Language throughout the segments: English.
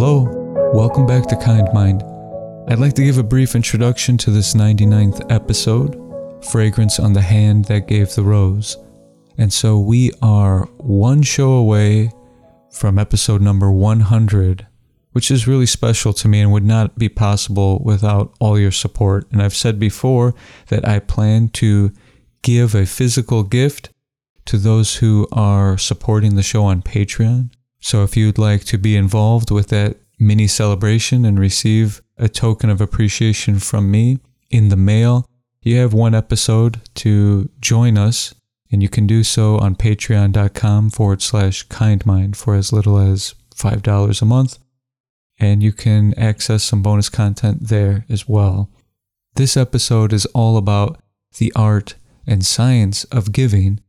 Hello, welcome back to Kind Mind. I'd like to give a brief introduction to this 99th episode Fragrance on the Hand That Gave the Rose. And so we are one show away from episode number 100, which is really special to me and would not be possible without all your support. And I've said before that I plan to give a physical gift to those who are supporting the show on Patreon. So if you'd like to be involved with that mini celebration and receive a token of appreciation from me in the mail, you have one episode to join us, and you can do so on patreon.com forward slash kindmind for as little as $5 a month. And you can access some bonus content there as well. This episode is all about the art and science of giving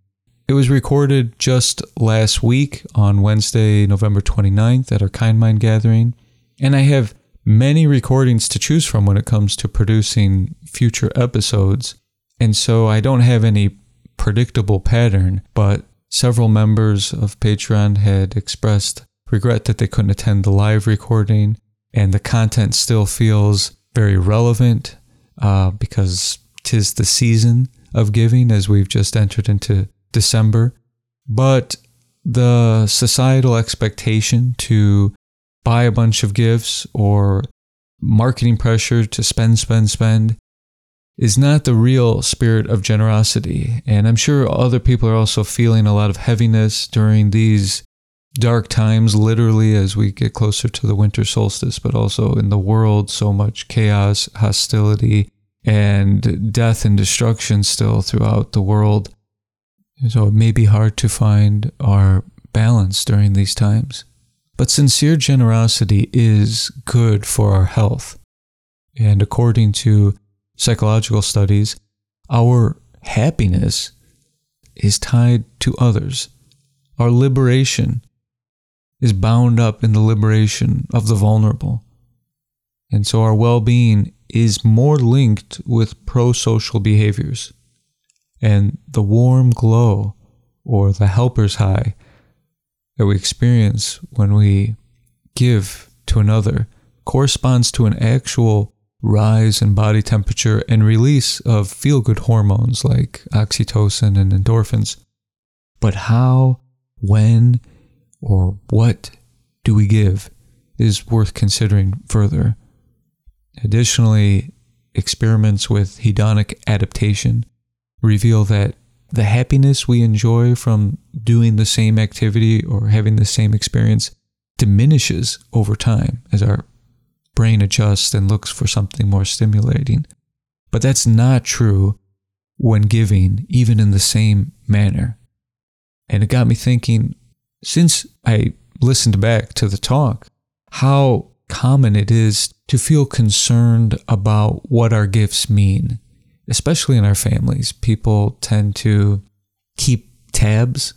it was recorded just last week on Wednesday, November 29th at our Kind Mind gathering, and I have many recordings to choose from when it comes to producing future episodes. And so I don't have any predictable pattern, but several members of Patreon had expressed regret that they couldn't attend the live recording, and the content still feels very relevant uh, because tis the season of giving as we've just entered into December, but the societal expectation to buy a bunch of gifts or marketing pressure to spend, spend, spend is not the real spirit of generosity. And I'm sure other people are also feeling a lot of heaviness during these dark times, literally, as we get closer to the winter solstice, but also in the world, so much chaos, hostility, and death and destruction still throughout the world. So it may be hard to find our balance during these times. But sincere generosity is good for our health. And according to psychological studies, our happiness is tied to others. Our liberation is bound up in the liberation of the vulnerable. And so our well being is more linked with pro social behaviors and the warm glow or the helper's high that we experience when we give to another corresponds to an actual rise in body temperature and release of feel good hormones like oxytocin and endorphins. But how, when, or what do we give is worth considering further. Additionally, experiments with hedonic adaptation reveal that the happiness we enjoy from doing the same activity or having the same experience diminishes over time as our brain adjusts and looks for something more stimulating. But that's not true when giving, even in the same manner. And it got me thinking since I listened back to the talk, how common it is to feel concerned about what our gifts mean especially in our families, people tend to keep tabs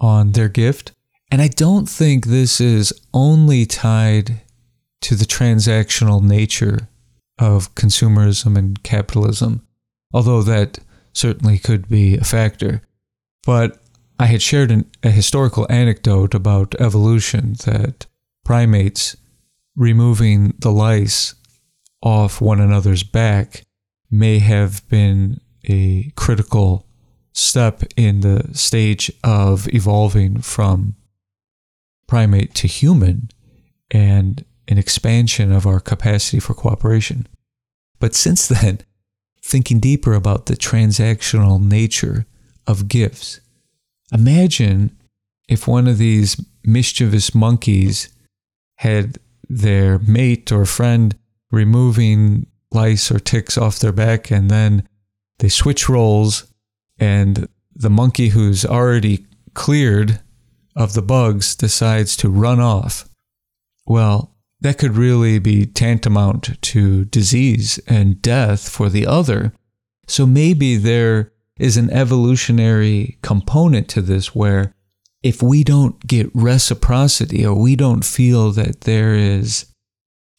on their gift. And I don't think this is only tied to the transactional nature of consumerism and capitalism, although that certainly could be a factor. But I had shared an, a historical anecdote about evolution that primates removing the lice off one another's back may have been a critical step in the stage of evolving from primate to human and an expansion of our capacity for cooperation. But since then, thinking deeper about the transactional nature of gifts, imagine if one of these mischievous monkeys had their mate or friend removing lice or ticks off their back, and then they switch roles, and the monkey who's already cleared of the bugs decides to run off. Well, that could really be tantamount to disease and death for the other. So maybe there is an evolutionary component to this where if we don't get reciprocity or we don't feel that there is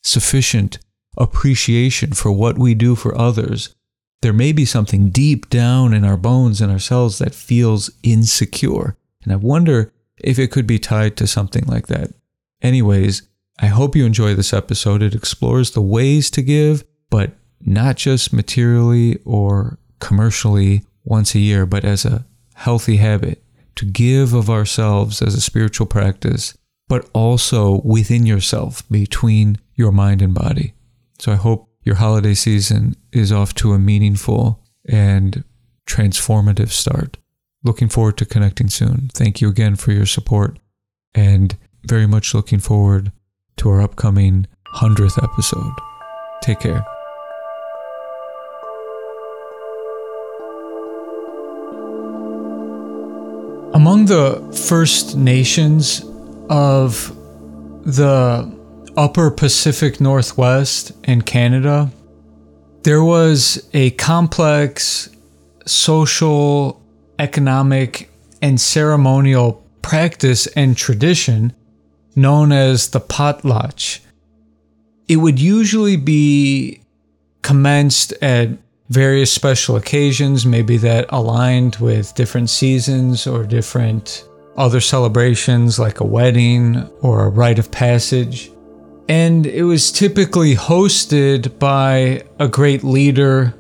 sufficient appreciation for what we do for others, there may be something deep down in our bones and ourselves that feels insecure. And I wonder if it could be tied to something like that. Anyways, I hope you enjoy this episode. It explores the ways to give, but not just materially or commercially once a year, but as a healthy habit to give of ourselves as a spiritual practice, but also within yourself, between your mind and body. So I hope your holiday season is off to a meaningful and transformative start. Looking forward to connecting soon. Thank you again for your support and very much looking forward to our upcoming 100th episode. Take care. Among the First Nations of the upper Pacific Northwest in Canada, there was a complex social, economic, and ceremonial practice and tradition known as the potlatch. It would usually be commenced at various special occasions, maybe that aligned with different seasons or different other celebrations like a wedding or a rite of passage. And it was typically hosted by a great leader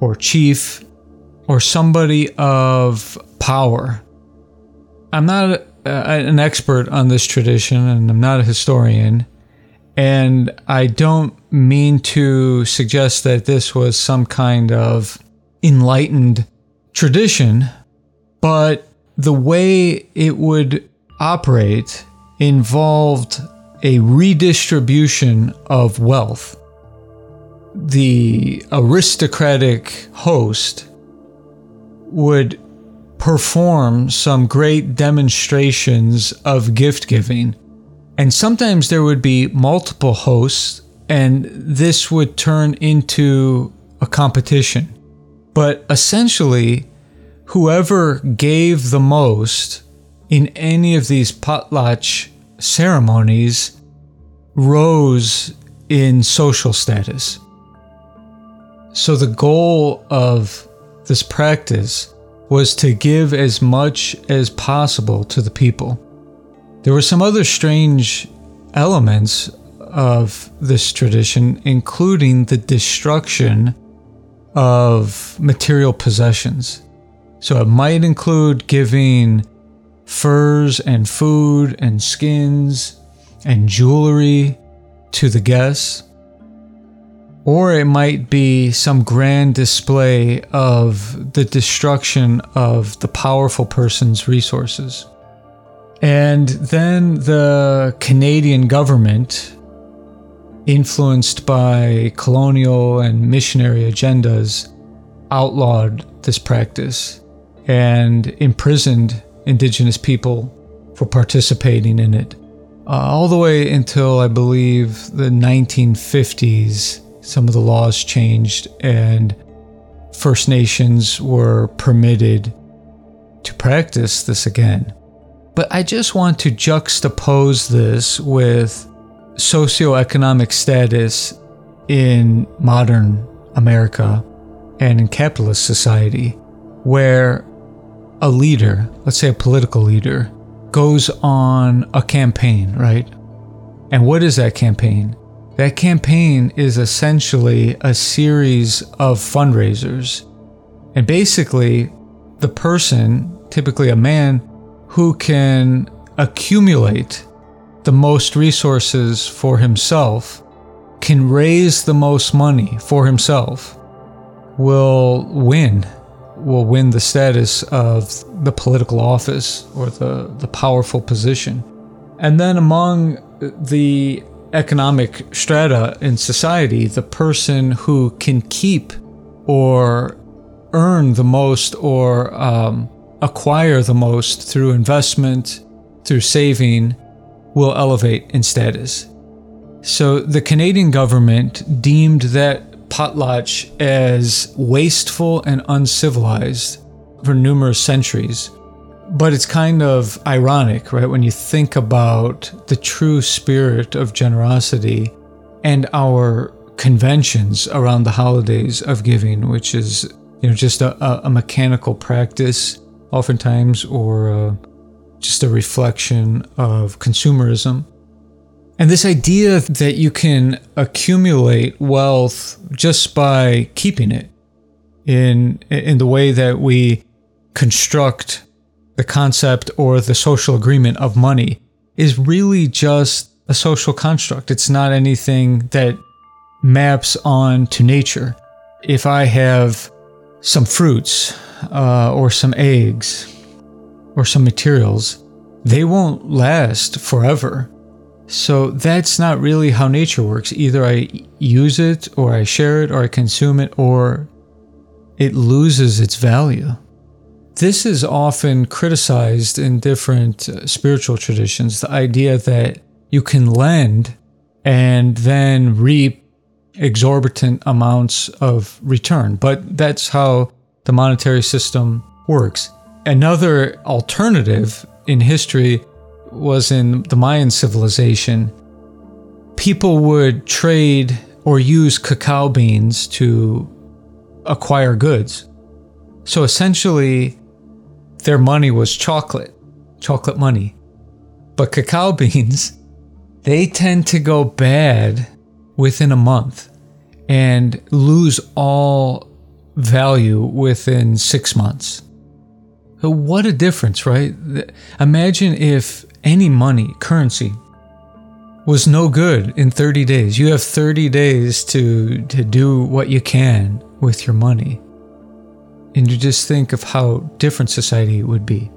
or chief or somebody of power. I'm not an expert on this tradition and I'm not a historian. And I don't mean to suggest that this was some kind of enlightened tradition, but the way it would operate involved a redistribution of wealth. The aristocratic host would perform some great demonstrations of gift giving and sometimes there would be multiple hosts, and this would turn into a competition. But essentially, whoever gave the most in any of these potlatch ceremonies rose in social status. So the goal of this practice was to give as much as possible to the people. There were some other strange elements of this tradition, including the destruction of material possessions. So it might include giving furs and food and skins and jewelry to the guests. Or it might be some grand display of the destruction of the powerful person's resources. And then the Canadian government, influenced by colonial and missionary agendas, outlawed this practice and imprisoned Indigenous people for participating in it. Uh, all the way until I believe the 1950s, some of the laws changed and First Nations were permitted to practice this again. But I just want to juxtapose this with socioeconomic status in modern America and in capitalist society, where a leader, let's say a political leader, goes on a campaign, right? And what is that campaign? That campaign is essentially a series of fundraisers. And basically, the person, typically a man, who can accumulate the most resources for himself, can raise the most money for himself, will win, will win the status of the political office or the, the powerful position. And then among the economic strata in society, the person who can keep or earn the most or um, acquire the most through investment, through saving, will elevate in status. So the Canadian government deemed that potlatch as wasteful and uncivilized for numerous centuries. But it's kind of ironic, right? When you think about the true spirit of generosity and our conventions around the holidays of giving, which is, you know, just a, a mechanical practice oftentimes, or uh, just a reflection of consumerism. And this idea that you can accumulate wealth just by keeping it in in the way that we construct the concept or the social agreement of money is really just a social construct. It's not anything that maps on to nature. If I have some fruits uh, or some eggs or some materials, they won't last forever. So that's not really how nature works. Either I use it or I share it or I consume it or it loses its value. This is often criticized in different uh, spiritual traditions the idea that you can lend and then reap exorbitant amounts of return. But that's how the monetary system works. Another alternative in history was in the Mayan civilization. People would trade or use cacao beans to acquire goods. So essentially, their money was chocolate, chocolate money. But cacao beans, they tend to go bad within a month and lose all value within six months. So what a difference, right? Imagine if any money, currency, was no good in 30 days. You have 30 days to, to do what you can with your money. And you just think of how different society would be.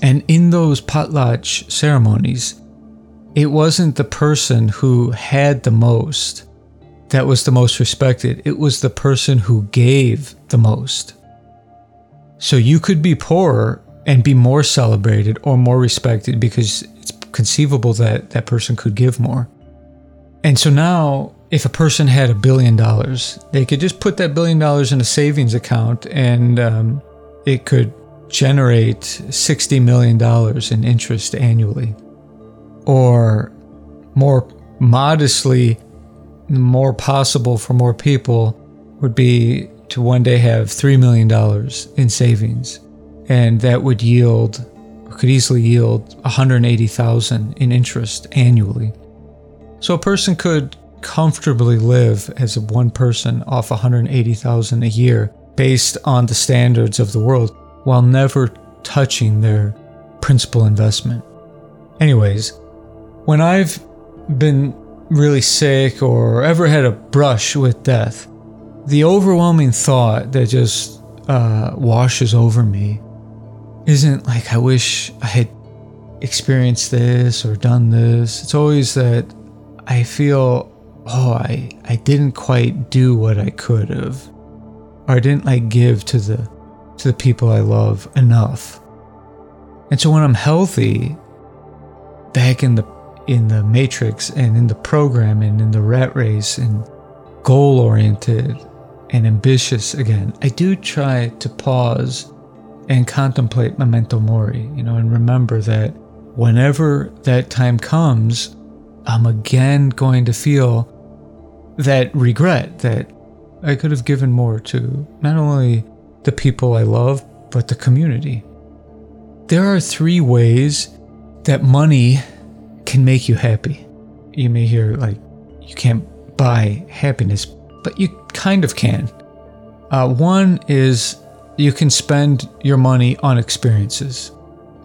And in those potlatch ceremonies, it wasn't the person who had the most that was the most respected, it was the person who gave the most. So you could be poorer and be more celebrated or more respected because it's conceivable that that person could give more. And so now if a person had a billion dollars, they could just put that billion dollars in a savings account and um, it could generate $60 million in interest annually. Or more modestly, more possible for more people would be to one day have $3 million in savings. And that would yield, could easily yield 180,000 in interest annually. So a person could comfortably live as a one person off 180,000 a year based on the standards of the world while never touching their principal investment. Anyways, when I've been really sick or ever had a brush with death, the overwhelming thought that just uh, washes over me isn't like I wish I had experienced this or done this. It's always that I feel oh, I, I didn't quite do what I could have. Or I didn't like give to the to the people I love enough. And so when I'm healthy, back in the in the matrix and in the program and in the rat race and goal oriented and ambitious again, I do try to pause and contemplate memento mori, you know, and remember that whenever that time comes, I'm again going to feel that regret that I could have given more to not only the people I love, but the community. There are three ways that money can make you happy. You may hear, like, you can't buy happiness, but you kind of can. Uh, one is you can spend your money on experiences.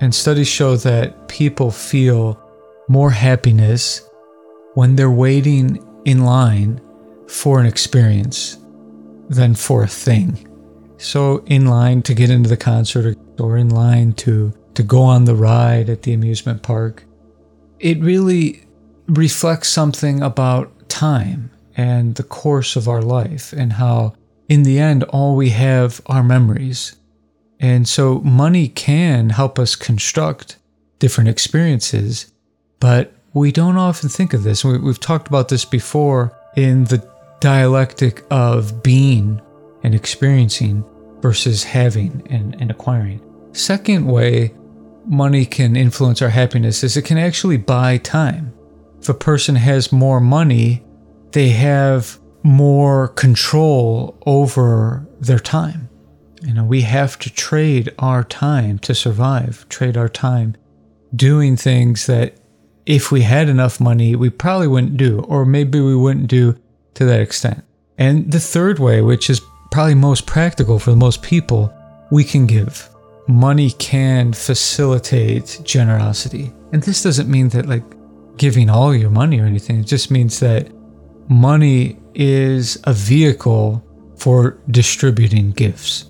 And studies show that people feel more happiness when they're waiting in line for an experience than for a thing. So in line to get into the concert or in line to to go on the ride at the amusement park. It really reflects something about time and the course of our life and how in the end all we have are memories. And so money can help us construct different experiences, but we don't often think of this. We've talked about this before in the dialectic of being and experiencing versus having and, and acquiring. Second way money can influence our happiness is it can actually buy time. If a person has more money, they have more control over their time. You know, we have to trade our time to survive, trade our time doing things that if we had enough money, we probably wouldn't do, or maybe we wouldn't do to that extent. And the third way, which is probably most practical for the most people, we can give. Money can facilitate generosity. And this doesn't mean that like giving all your money or anything. It just means that money is a vehicle for distributing gifts.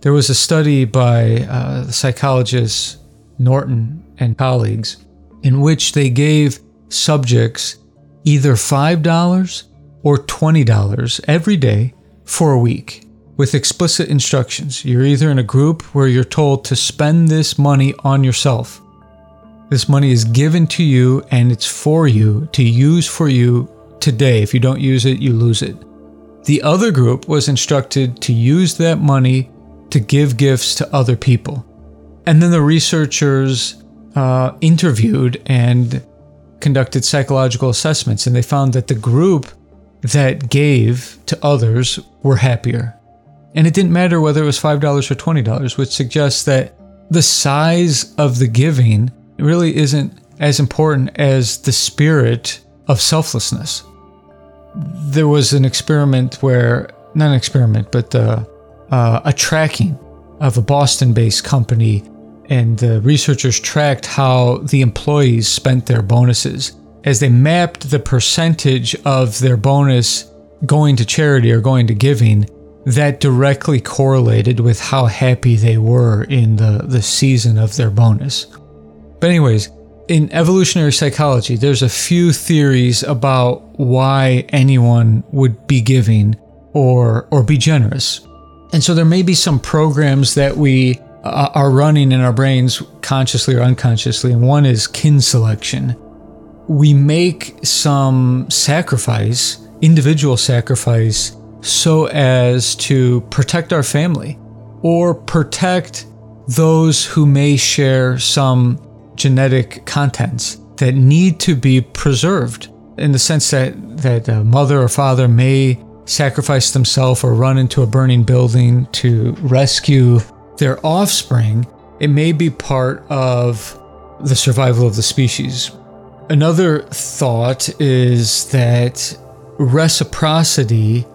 There was a study by uh, the psychologist Norton and colleagues in which they gave subjects either $5 or $20 every day for a week with explicit instructions. You're either in a group where you're told to spend this money on yourself. This money is given to you and it's for you to use for you today. If you don't use it, you lose it. The other group was instructed to use that money to give gifts to other people. And then the researchers uh, interviewed and conducted psychological assessments, and they found that the group that gave to others were happier. And it didn't matter whether it was $5 or $20, which suggests that the size of the giving really isn't as important as the spirit of selflessness. There was an experiment where, not an experiment, but uh, uh, a tracking of a Boston based company, and the researchers tracked how the employees spent their bonuses as they mapped the percentage of their bonus going to charity or going to giving that directly correlated with how happy they were in the, the season of their bonus. But, anyways, in evolutionary psychology, there's a few theories about why anyone would be giving or, or be generous. And so there may be some programs that we uh, are running in our brains consciously or unconsciously, and one is kin selection. We make some sacrifice, individual sacrifice, so as to protect our family or protect those who may share some genetic contents that need to be preserved in the sense that that a mother or father may sacrifice themselves or run into a burning building to rescue their offspring, it may be part of the survival of the species. Another thought is that reciprocity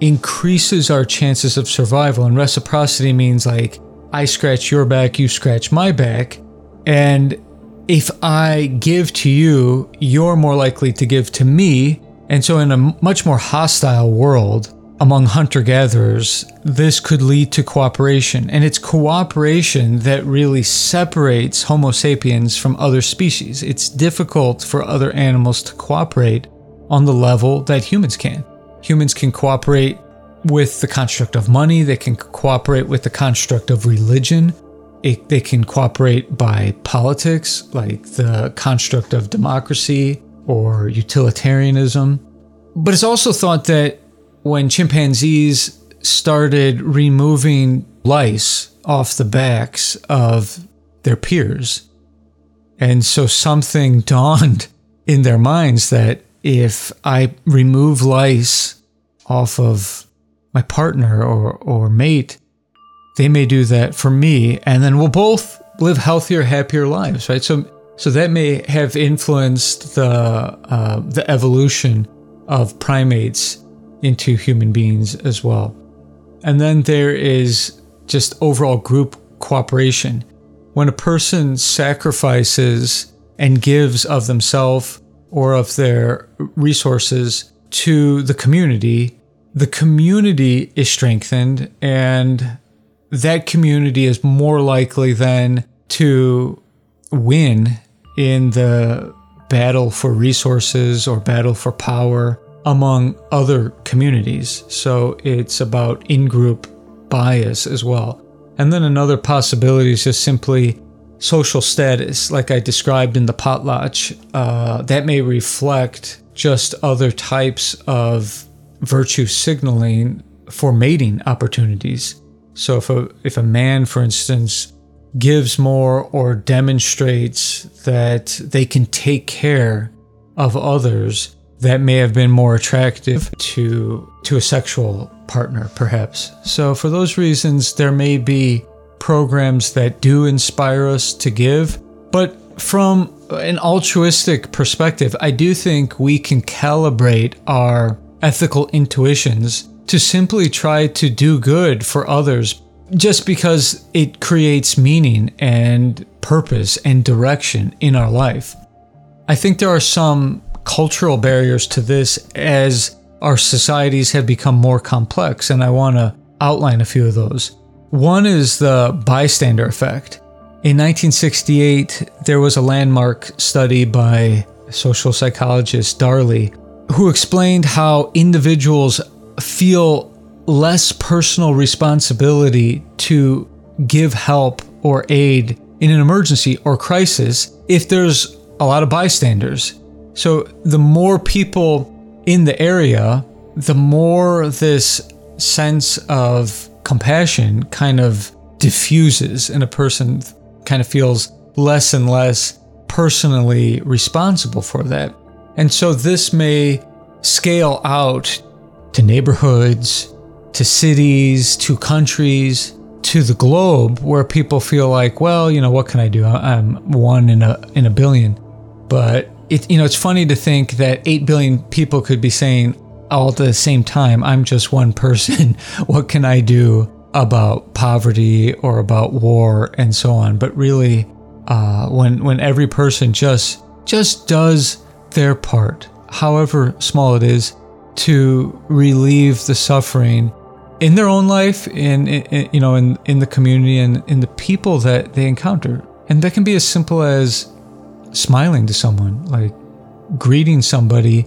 increases our chances of survival. And reciprocity means like, I scratch your back, you scratch my back. And if I give to you, you're more likely to give to me. And so, in a much more hostile world among hunter gatherers, this could lead to cooperation. And it's cooperation that really separates Homo sapiens from other species. It's difficult for other animals to cooperate on the level that humans can. Humans can cooperate with the construct of money, they can cooperate with the construct of religion, it, they can cooperate by politics, like the construct of democracy or utilitarianism. But it's also thought that when chimpanzees started removing lice off the backs of their peers, and so something dawned in their minds that if I remove lice off of my partner or, or mate, they may do that for me, and then we'll both live healthier, happier lives, right? So, so that may have influenced the uh, the evolution of primates into human beings as well. And then there is just overall group cooperation. When a person sacrifices and gives of themselves or of their resources to the community, the community is strengthened and that community is more likely then to win in the battle for resources or battle for power among other communities. So it's about in group bias as well. And then another possibility is just simply social status, like I described in the potlatch. Uh, that may reflect just other types of virtue signaling for mating opportunities. So if a if a man, for instance, gives more or demonstrates that they can take care of others, that may have been more attractive to to a sexual partner, perhaps. So for those reasons, there may be programs that do inspire us to give, but from an altruistic perspective, I do think we can calibrate our ethical intuitions to simply try to do good for others just because it creates meaning and purpose and direction in our life. I think there are some cultural barriers to this as our societies have become more complex, and I want to outline a few of those. One is the bystander effect. In 1968, there was a landmark study by social psychologist Darley who explained how individuals feel less personal responsibility to give help or aid in an emergency or crisis if there's a lot of bystanders. So the more people in the area, the more this sense of compassion kind of diffuses and a person kind of feels less and less personally responsible for that. And so this may scale out to neighborhoods, to cities, to countries, to the globe where people feel like, well, you know, what can I do? I'm one in a in a billion. But it you know, it's funny to think that 8 billion people could be saying all at the same time, I'm just one person. what can I do about poverty or about war and so on? But really uh, when when every person just just does their part, however small it is, to relieve the suffering in their own life, in, in, you know, in in the community and in the people that they encounter, and that can be as simple as smiling to someone, like greeting somebody,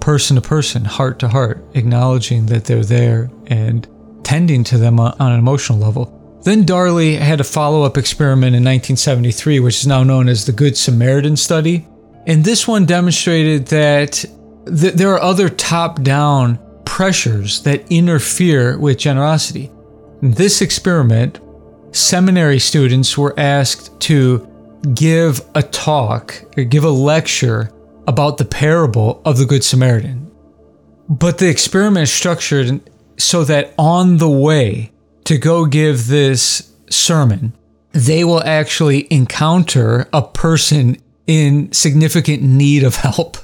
person to person, heart to heart, acknowledging that they're there and tending to them on, an emotional level. Then Darley had a follow up experiment in 1973, which is now known as the Good Samaritan Study. And this one demonstrated that th- there are other top down pressures that interfere with generosity. In this experiment, seminary students were asked to give a talk or give a lecture about the parable of the Good Samaritan. But the experiment is structured so that on the way to go give this sermon, they will actually encounter a person in significant need of help.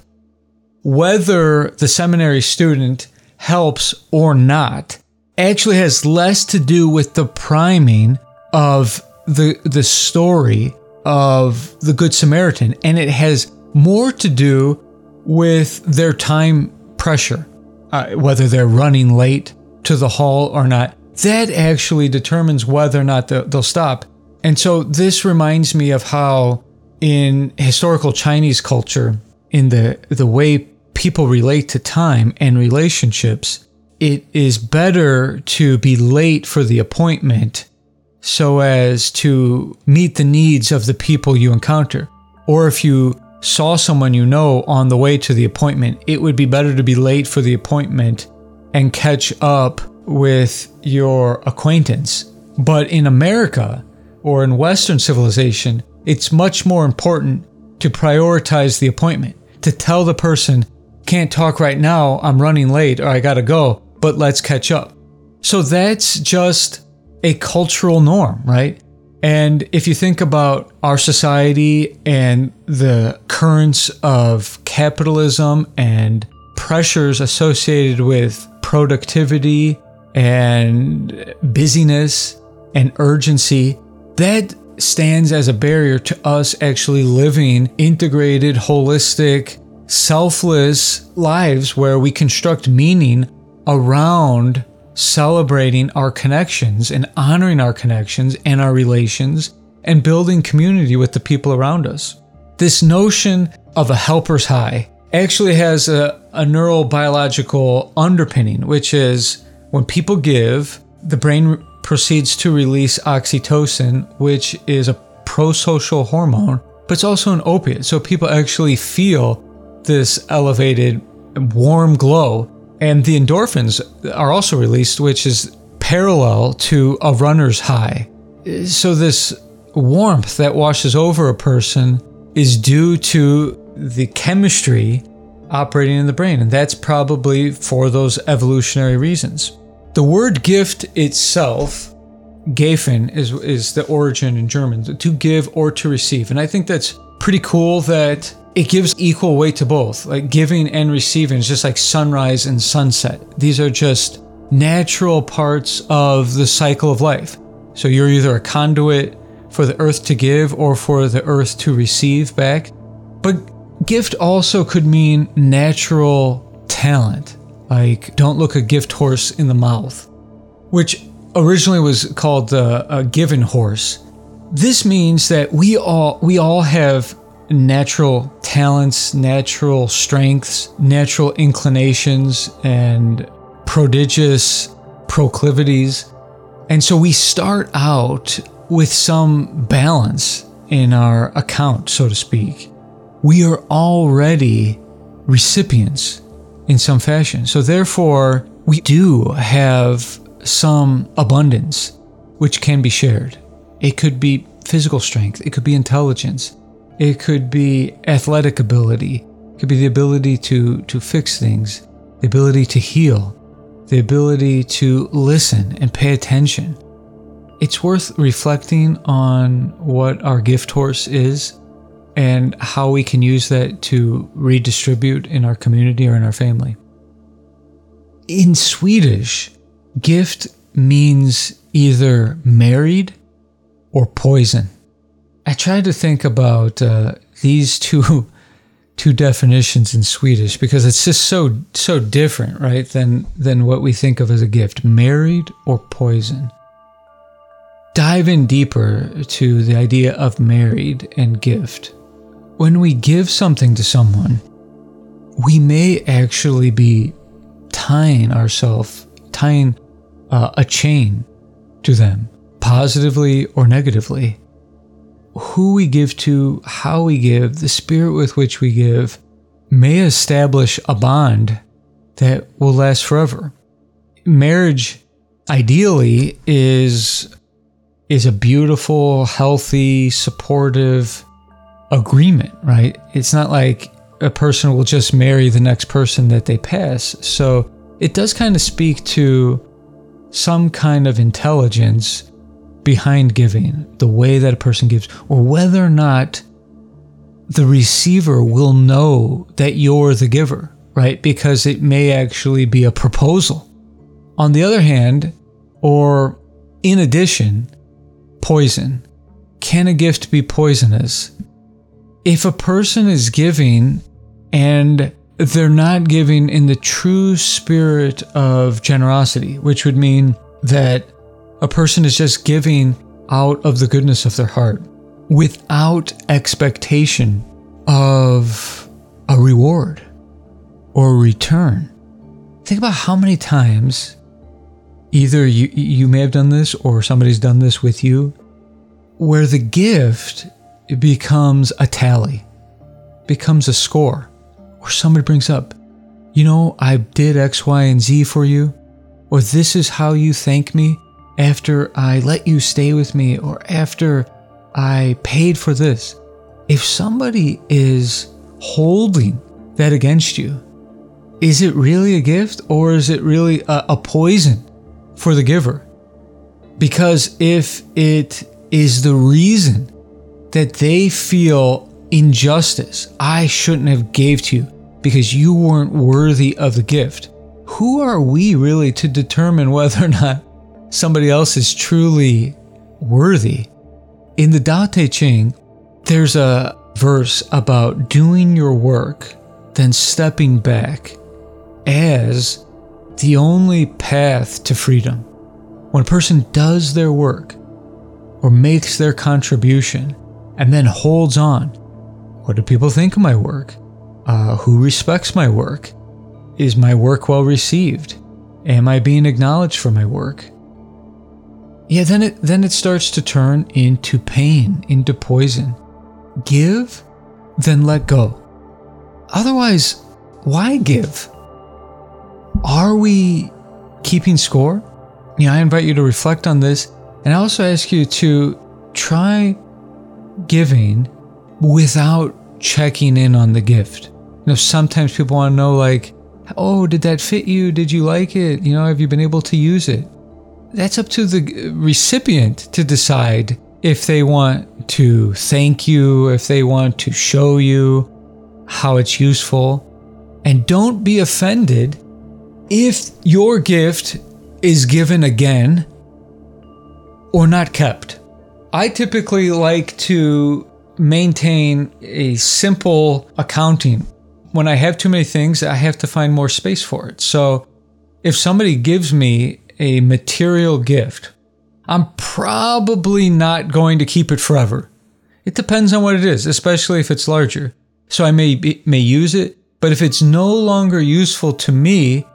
Whether the seminary student helps or not actually has less to do with the priming of the the story of the good samaritan and it has more to do with their time pressure uh, whether they're running late to the hall or not. That actually determines whether or not they'll, stop. And so this reminds me of how in historical chinese culture in the the way people relate to time and relationships, it is better to be late for the appointment so as to meet the needs of the people you encounter. Or if you saw someone you know on the way to the appointment, it would be better to be late for the appointment and catch up with your acquaintance. But in America or in Western civilization, it's much more important to prioritize the appointment, to tell the person, can't talk right now, I'm running late, or I gotta go, but let's catch up. So that's just a cultural norm, right? And if you think about our society and the currents of capitalism and pressures associated with productivity and busyness and urgency, that stands as a barrier to us actually living integrated, holistic, selfless lives where we construct meaning around celebrating our connections and honoring our connections and our relations and building community with the people around us. This notion of a helper's high actually has a, a neurobiological underpinning, which is when people give, the brain proceeds to release oxytocin, which is a pro social hormone, but it's also an opiate. So people actually feel this elevated warm glow. And the endorphins are also released, which is parallel to a runner's high. So, this warmth that washes over a person is due to the chemistry operating in the brain. And that's probably for those evolutionary reasons. The word gift itself, Gafen, is, is the origin in German, to give or to receive. And I think that's pretty cool that it gives equal weight to both. Like giving and receiving is just like sunrise and sunset. These are just natural parts of the cycle of life. So you're either a conduit for the earth to give or for the earth to receive back. But gift also could mean natural talent. Like, don't look a gift horse in the mouth, which originally was called the a given horse. This means that we all we all have natural talents, natural strengths, natural inclinations, and prodigious proclivities. And so we start out with some balance in our account, so to speak. We are already recipients in some fashion. So therefore, we do have some abundance which can be shared. It could be physical strength, it could be intelligence, it could be athletic ability, it could be the ability to, to fix things, the ability to heal, the ability to listen and pay attention. It's worth reflecting on what our gift horse is and how we can use that to redistribute in our community or in our family. In Swedish, gift means either married or poison. I tried to think about uh, these two two definitions in Swedish because it's just so so different, right? Than than what we think of as a gift, married or poison. Dive in deeper to the idea of married and gift. When we give something to someone, we may actually be tying ourselves, tying uh, a chain to them, positively or negatively. Who we give to, how we give, the spirit with which we give may establish a bond that will last forever. Marriage, ideally, is is a beautiful, healthy, supportive agreement, right? It's not like a person will just marry the next person that they pass. So it does kind of speak to some kind of intelligence behind giving, the way that a person gives, or whether or not the receiver will know that you're the giver, right? Because it may actually be a proposal. On the other hand, or in addition, poison. Can a gift be poisonous? If a person is giving and they're not giving in the true spirit of generosity, which would mean that a person is just giving out of the goodness of their heart without expectation of a reward or return. Think about how many times either you, you may have done this or somebody's done this with you where the gift becomes a tally, becomes a score or somebody brings up, you know, I did X, Y, and Z for you, or this is how you thank me after I let you stay with me, or after I paid for this. If somebody is holding that against you, is it really a gift or is it really a, a poison for the giver? Because if it is the reason that they feel injustice I shouldn't have gave to you because you weren't worthy of the gift. Who are we really to determine whether or not somebody else is truly worthy? In the Tao Te Ching, there's a verse about doing your work, then stepping back as the only path to freedom. When a person does their work or makes their contribution and then holds on, what do people think of my work? Uh, who respects my work? Is my work well received? Am I being acknowledged for my work? Yeah, then it then it starts to turn into pain, into poison. Give, then let go. Otherwise, why give? Are we keeping score? Yeah, I invite you to reflect on this, and I also ask you to try giving without checking in on the gift. You know, sometimes people want to know, like, oh, did that fit you? Did you like it? You know, have you been able to use it? That's up to the recipient to decide if they want to thank you, if they want to show you how it's useful. And don't be offended if your gift is given again or not kept. I typically like to maintain a simple accounting. When I have too many things, I have to find more space for it. So if somebody gives me a material gift, I'm probably not going to keep it forever. It depends on what it is, especially if it's larger. So I may may use it, but if it's no longer useful to me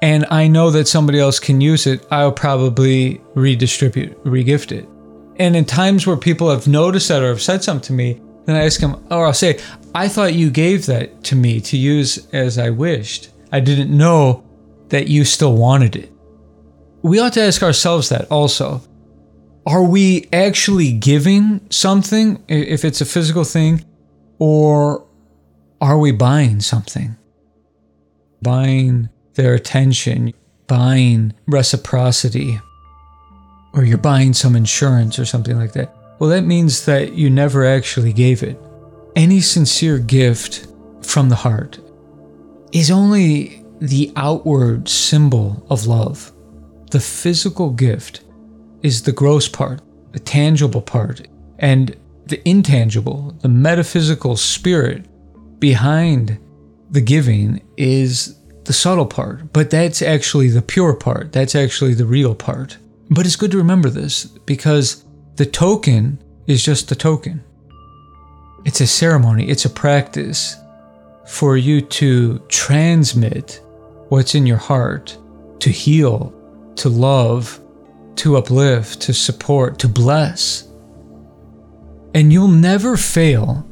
and I know that somebody else can use it, I'll probably redistribute, regift it. And in times where people have noticed that or have said something to me, then I ask them, or I'll say, I thought you gave that to me to use as I wished. I didn't know that you still wanted it. We ought to ask ourselves that also. Are we actually giving something, if it's a physical thing, or are we buying something? Buying their attention, buying reciprocity, or you're buying some insurance or something like that. Well, that means that you never actually gave it. Any sincere gift from the heart is only the outward symbol of love. The physical gift is the gross part, the tangible part, and the intangible, the metaphysical spirit behind the giving is the subtle part, but that's actually the pure part. That's actually the real part. But it's good to remember this because the token is just a token. It's a ceremony, it's a practice for you to transmit what's in your heart, to heal, to love, to uplift, to support, to bless. And you'll never fail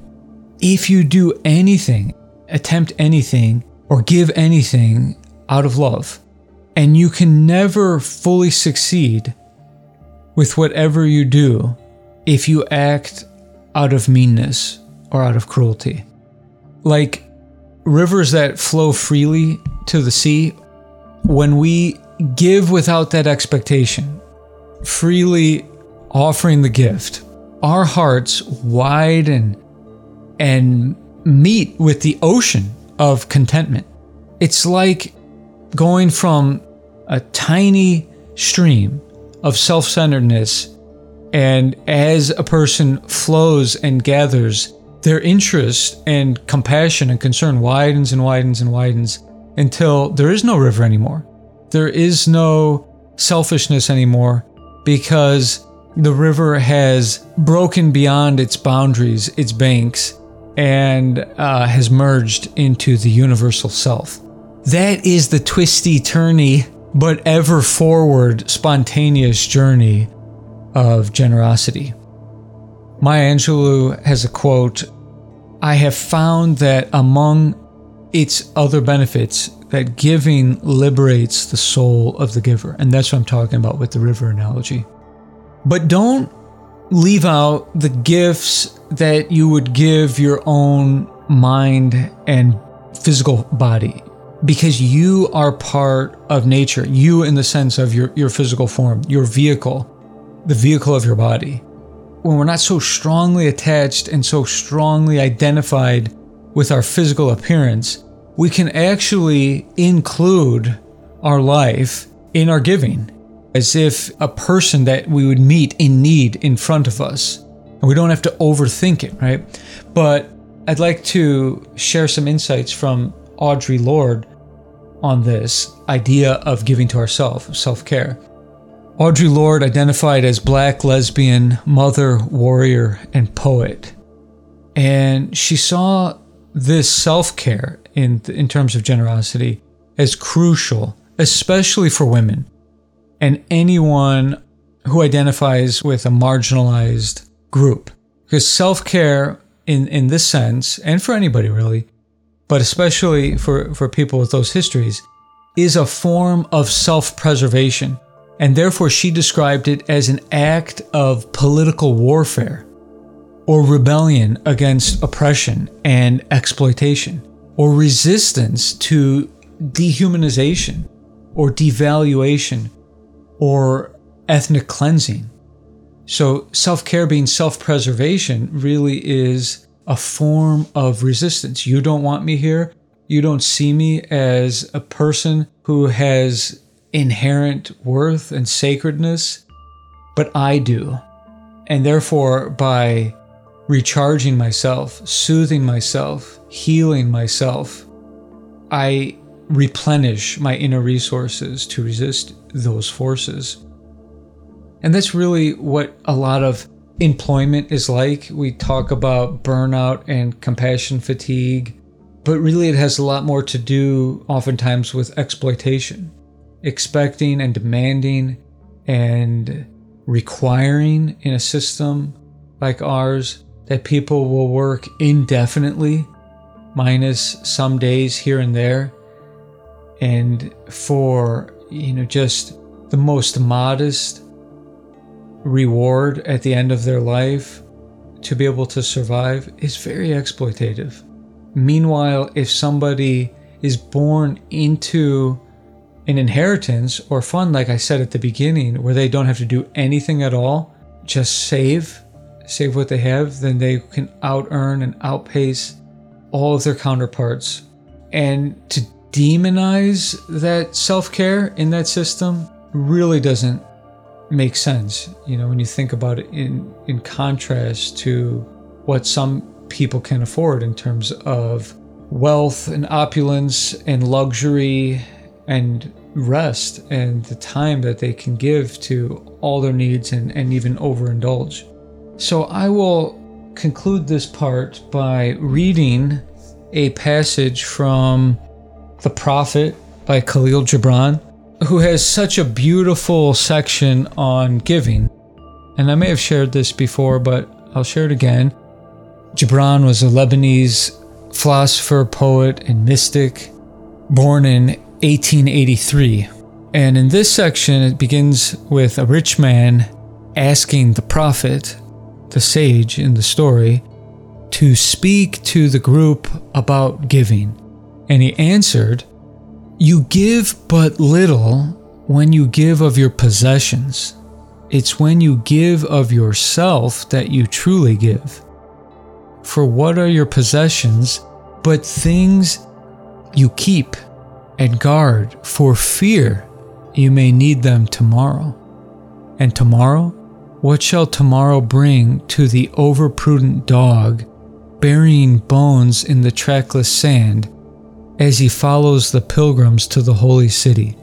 if you do anything, attempt anything, or give anything out of love. And you can never fully succeed with whatever you do if you act out of meanness or out of cruelty. Like rivers that flow freely to the sea, when we give without that expectation, freely offering the gift, our hearts widen and meet with the ocean of contentment. It's like going from a tiny stream of self centeredness. And as a person flows and gathers, their interest and compassion and concern widens and widens and widens until there is no river anymore. There is no selfishness anymore because the river has broken beyond its boundaries, its banks, and uh, has merged into the universal self. That is the twisty, turny, but ever forward, spontaneous journey of generosity. Maya Angelou has a quote I have found that among its other benefits, that giving liberates the soul of the giver. And that's what I'm talking about with the river analogy. But don't leave out the gifts that you would give your own mind and physical body because you are part of nature. You, in the sense of your, your physical form, your vehicle, the vehicle of your body. When we're not so strongly attached and so strongly identified with our physical appearance, we can actually include our life in our giving as if a person that we would meet in need in front of us. And we don't have to overthink it, right? But I'd like to share some insights from Audre Lorde on this idea of giving to ourselves, self care. Audre Lorde identified as black lesbian, mother, warrior, and poet. And she saw this self care in, in terms of generosity as crucial, especially for women and anyone who identifies with a marginalized group. Because self care, in, in this sense, and for anybody really, but especially for, for people with those histories, is a form of self preservation. And therefore, she described it as an act of political warfare or rebellion against oppression and exploitation or resistance to dehumanization or devaluation or ethnic cleansing. So, self care being self preservation really is a form of resistance. You don't want me here. You don't see me as a person who has inherent worth and sacredness, but I do. And therefore, by recharging myself, soothing myself, healing myself, I replenish my inner resources to resist those forces. And that's really what a lot of employment is like. We talk about burnout and compassion fatigue, but really it has a lot more to do oftentimes with exploitation, expecting and demanding and requiring in a system like ours that people will work indefinitely, minus some days here and there, and for, you know, just the most modest reward at the end of their life to be able to survive is very exploitative. Meanwhile, if somebody is born into an inheritance or fund, like I said at the beginning, where they don't have to do anything at all, just save, save what they have, then they can out earn and outpace all of their counterparts. And to demonize that self care in that system really doesn't make sense. You know, when you think about it in, in contrast to what some people can afford in terms of wealth and opulence and luxury and rest and the time that they can give to all their needs and, and even overindulge. So I will conclude this part by reading a passage from The Prophet by Kahlil Gibran, who has such a beautiful section on giving. And I may have shared this before, but I'll share it again. Gibran was a Lebanese philosopher, poet, and mystic born in 1883. And in this section, it begins with a rich man asking the prophet, the sage in the story, to speak to the group about giving. And he answered, You give but little when you give of your possessions. It's when you give of yourself that you truly give. For what are your possessions but things you keep and guard for fear you may need them tomorrow? And tomorrow? What shall tomorrow bring to the overprudent dog, burying bones in the trackless sand as he follows the pilgrims to the holy city?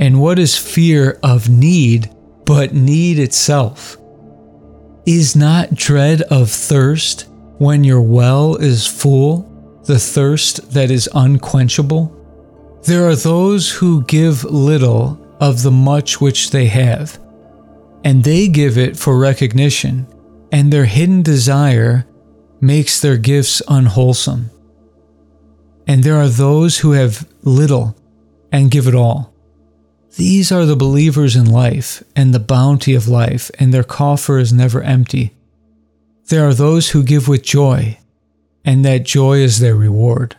And what is fear of need but need itself? Is not dread of thirst when your well is full, the thirst that is unquenchable? There are those who give little of the much which they have, and they give it for recognition, and their hidden desire makes their gifts unwholesome. And there are those who have little and give it all. These are the believers in life and the bounty of life, and their coffer is never empty. There are those who give with joy, and that joy is their reward.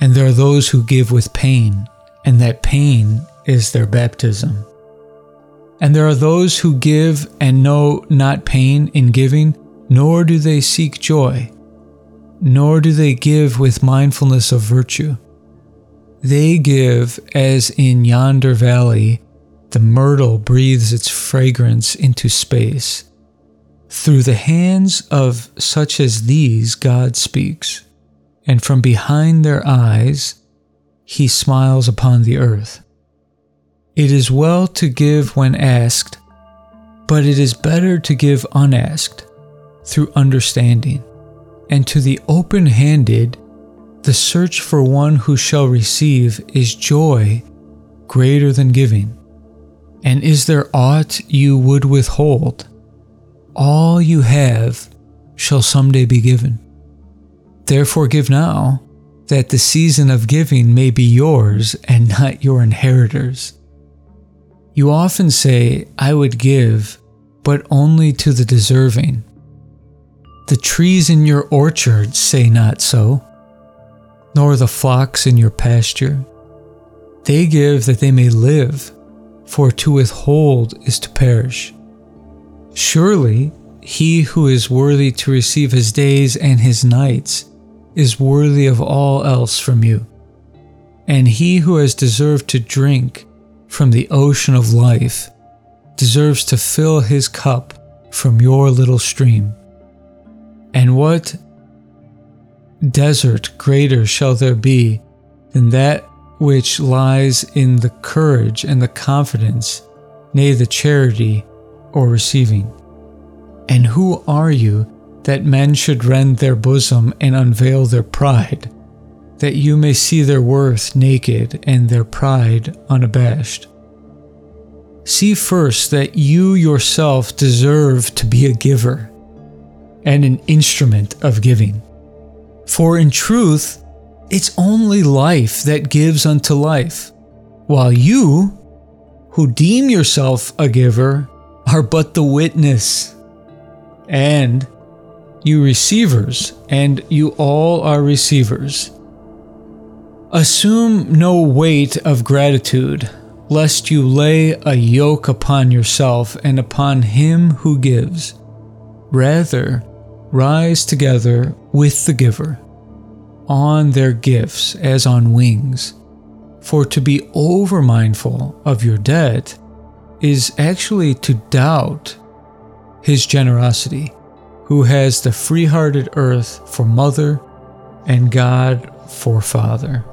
And there are those who give with pain, and that pain is their baptism. And there are those who give and know not pain in giving, nor do they seek joy, nor do they give with mindfulness of virtue. They give as in yonder valley the myrtle breathes its fragrance into space through the hands of such as these, God speaks, and from behind their eyes, he smiles upon the earth. It is well to give when asked, but it is better to give unasked, through understanding. And to the open handed, the search for one who shall receive is joy greater than giving. And is there aught you would withhold? all you have shall someday be given. Therefore, give now, that the season of giving may be yours and not your inheritors. You often say, I would give, but only to the deserving. The trees in your orchard say not so, nor the flocks in your pasture. They give that they may live, for to withhold is to perish. Surely he who is worthy to receive his days and his nights is worthy of all else from you. And he who has deserved to drink from the ocean of life deserves to fill his cup from your little stream. And what desert greater shall there be than that which lies in the courage and the confidence, nay, the charity or receiving? And who are you that men should rend their bosom and unveil their pride, that you may see their worth naked and their pride unabashed? See first that you yourself deserve to be a giver and an instrument of giving. For in truth, it's only life that gives unto life, while you, who deem yourself a giver, are but the witness. And you receivers, and you all are receivers. Assume no weight of gratitude lest you lay a yoke upon yourself and upon him who gives. Rather, rise together with the giver on their gifts as on wings. For to be over mindful of your debt is actually to doubt his generosity, who has the free hearted earth for mother and God for father.